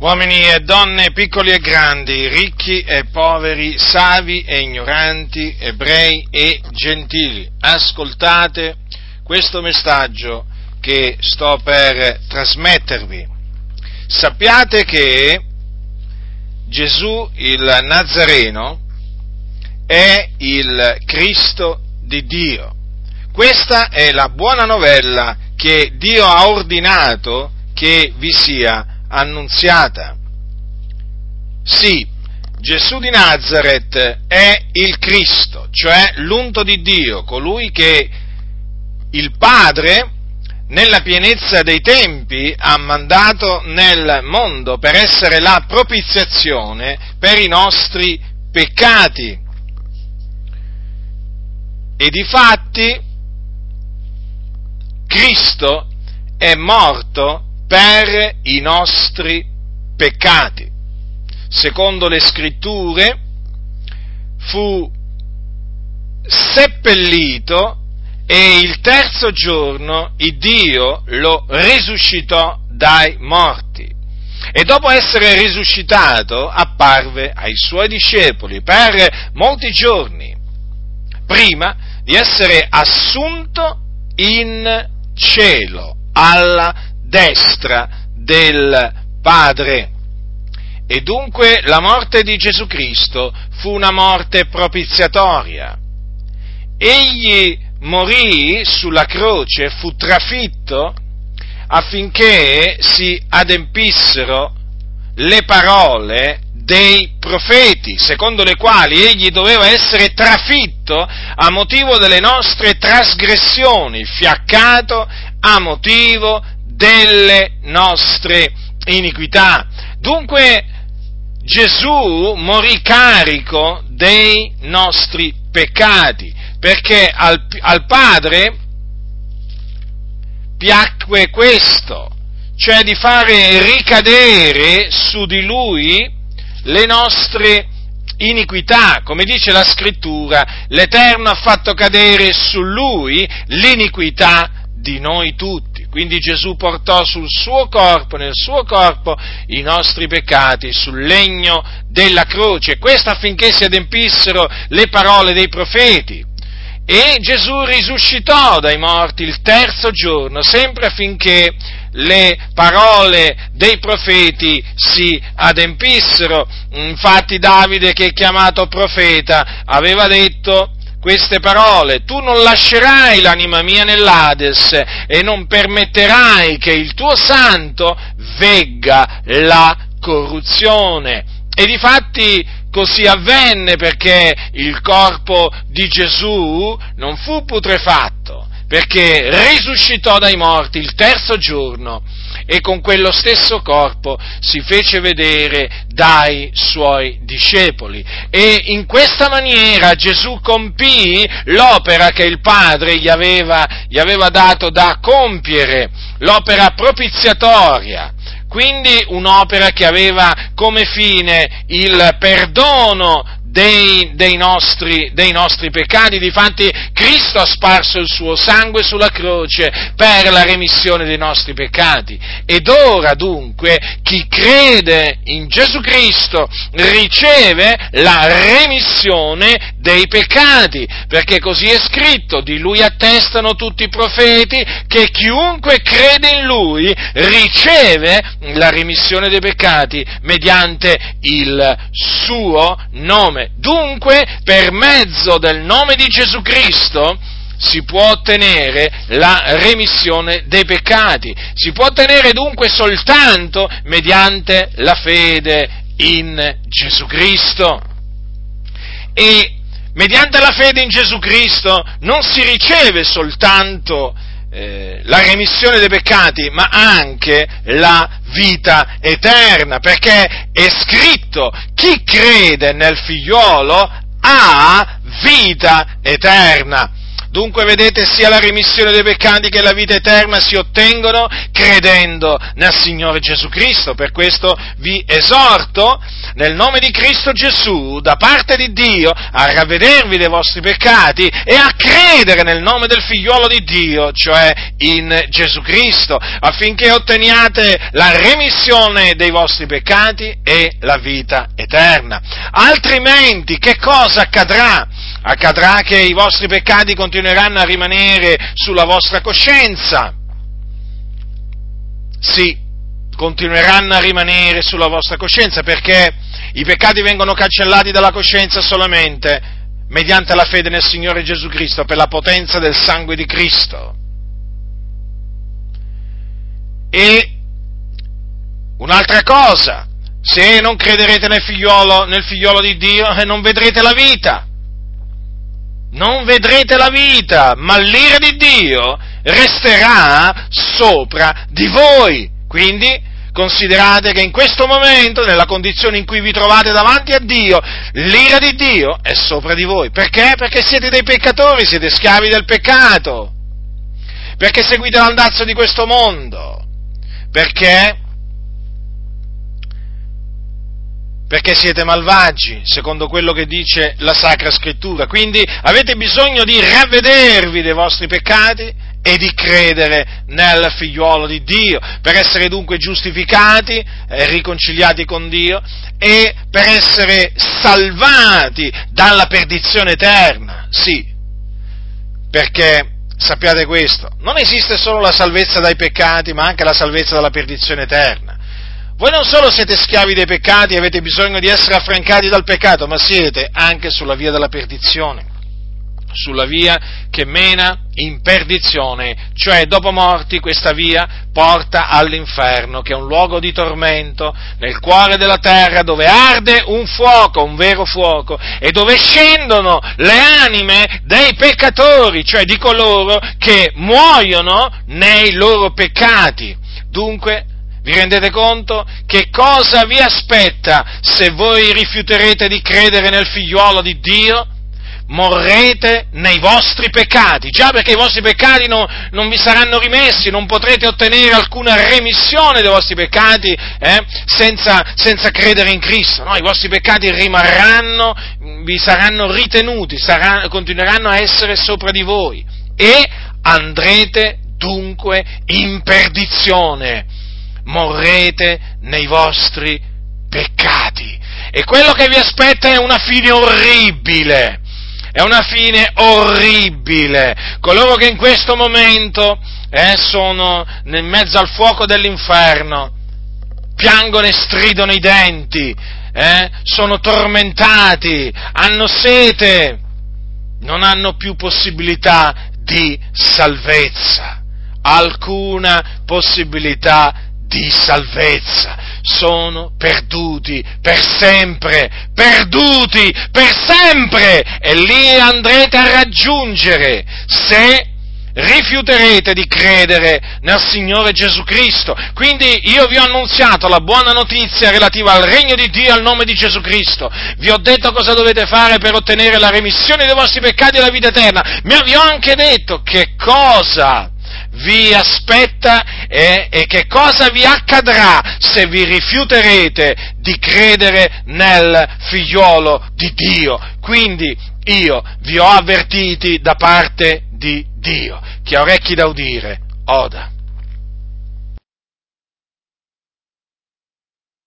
uomini e donne, piccoli e grandi, ricchi e poveri, savi e ignoranti, ebrei e gentili, ascoltate questo messaggio che sto per trasmettervi. Sappiate che Gesù il Nazareno è il Cristo di Dio. Questa è la buona novella che Dio ha ordinato che vi sia annunziata. Sì, Gesù di Nazareth è il Cristo, cioè l'unto di Dio, colui che il Padre, nella pienezza dei tempi, ha mandato nel mondo per essere la propiziazione per i nostri peccati. E di fatti Cristo è morto per i nostri peccati. Secondo le scritture fu seppellito e il terzo giorno il Dio lo risuscitò dai morti. E dopo essere risuscitato apparve ai suoi discepoli per molti giorni, prima di essere assunto in cielo alla destra del Padre. E dunque la morte di Gesù Cristo fu una morte propiziatoria. Egli morì sulla croce, fu trafitto affinché si adempissero le parole dei profeti, secondo le quali egli doveva essere trafitto a motivo delle nostre trasgressioni, fiaccato a motivo delle nostre iniquità. Dunque Gesù morì carico dei nostri peccati, perché al, al Padre piacque questo, cioè di fare ricadere su di lui le nostre iniquità, come dice la scrittura, l'Eterno ha fatto cadere su lui l'iniquità di noi tutti. Quindi Gesù portò sul suo corpo, nel suo corpo, i nostri peccati sul legno della croce, questo affinché si adempissero le parole dei profeti. E Gesù risuscitò dai morti il terzo giorno, sempre affinché le parole dei profeti si adempissero. Infatti Davide, che è chiamato profeta, aveva detto queste parole, tu non lascerai l'anima mia nell'Ades e non permetterai che il tuo santo vegga la corruzione. E difatti così avvenne perché il corpo di Gesù non fu putrefatto, perché risuscitò dai morti il terzo giorno e con quello stesso corpo si fece vedere dai suoi discepoli. E in questa maniera Gesù compì l'opera che il Padre gli aveva, gli aveva dato da compiere, l'opera propiziatoria quindi un'opera che aveva come fine il perdono dei, dei, nostri, dei, nostri, peccati. Difatti Cristo ha sparso il suo sangue sulla croce per la remissione dei nostri peccati. Ed ora dunque chi crede in Gesù Cristo riceve la remissione dei peccati, perché così è scritto, di lui attestano tutti i profeti che chiunque crede in lui riceve la remissione dei peccati mediante il suo nome. Dunque, per mezzo del nome di Gesù Cristo, si può ottenere la remissione dei peccati. Si può ottenere dunque soltanto mediante la fede in Gesù Cristo. E mediante la fede in Gesù Cristo non si riceve soltanto eh, la remissione dei peccati, ma anche la vita eterna, perché è scritto chi crede nel figliolo ha vita eterna. Dunque vedete sia la remissione dei peccati che la vita eterna si ottengono credendo nel Signore Gesù Cristo. Per questo vi esorto nel nome di Cristo Gesù da parte di Dio a ravvedervi dei vostri peccati e a credere nel nome del figliuolo di Dio, cioè in Gesù Cristo, affinché otteniate la remissione dei vostri peccati e la vita eterna. Altrimenti che cosa accadrà? Accadrà che i vostri peccati continueranno a rimanere sulla vostra coscienza. Sì, continueranno a rimanere sulla vostra coscienza perché i peccati vengono cancellati dalla coscienza solamente mediante la fede nel Signore Gesù Cristo per la potenza del sangue di Cristo. E un'altra cosa, se non crederete nel figliolo, nel figliolo di Dio, eh, non vedrete la vita. Non vedrete la vita, ma l'ira di Dio resterà sopra di voi. Quindi considerate che in questo momento, nella condizione in cui vi trovate davanti a Dio, l'ira di Dio è sopra di voi. Perché? Perché siete dei peccatori, siete schiavi del peccato. Perché seguite l'andazzo di questo mondo. Perché perché siete malvagi, secondo quello che dice la Sacra Scrittura. Quindi avete bisogno di ravvedervi dei vostri peccati e di credere nel figliuolo di Dio, per essere dunque giustificati, eh, riconciliati con Dio e per essere salvati dalla perdizione eterna. Sì, perché sappiate questo, non esiste solo la salvezza dai peccati, ma anche la salvezza dalla perdizione eterna. Voi non solo siete schiavi dei peccati e avete bisogno di essere affrancati dal peccato, ma siete anche sulla via della perdizione, sulla via che mena in perdizione, cioè dopo morti questa via porta all'inferno, che è un luogo di tormento nel cuore della terra dove arde un fuoco, un vero fuoco, e dove scendono le anime dei peccatori, cioè di coloro che muoiono nei loro peccati. Dunque vi rendete conto? Che cosa vi aspetta se voi rifiuterete di credere nel figliuolo di Dio? Morrete nei vostri peccati, già perché i vostri peccati no, non vi saranno rimessi, non potrete ottenere alcuna remissione dei vostri peccati eh, senza, senza, credere in Cristo, no? i vostri peccati rimarranno, vi saranno ritenuti, saranno, continueranno a essere sopra di voi e andrete dunque in perdizione morrete nei vostri peccati. E quello che vi aspetta è una fine orribile. È una fine orribile. Coloro che in questo momento eh, sono nel mezzo al fuoco dell'inferno, piangono e stridono i denti, eh, sono tormentati, hanno sete, non hanno più possibilità di salvezza, alcuna possibilità di salvezza. Sono perduti per sempre, perduti per sempre e li andrete a raggiungere se rifiuterete di credere nel Signore Gesù Cristo. Quindi io vi ho annunziato la buona notizia relativa al regno di Dio al nome di Gesù Cristo. Vi ho detto cosa dovete fare per ottenere la remissione dei vostri peccati e la vita eterna. Ma vi ho anche detto che cosa vi aspetta e, e che cosa vi accadrà se vi rifiuterete di credere nel figliolo di Dio. Quindi io vi ho avvertiti da parte di Dio. Chi ha orecchi da udire, oda.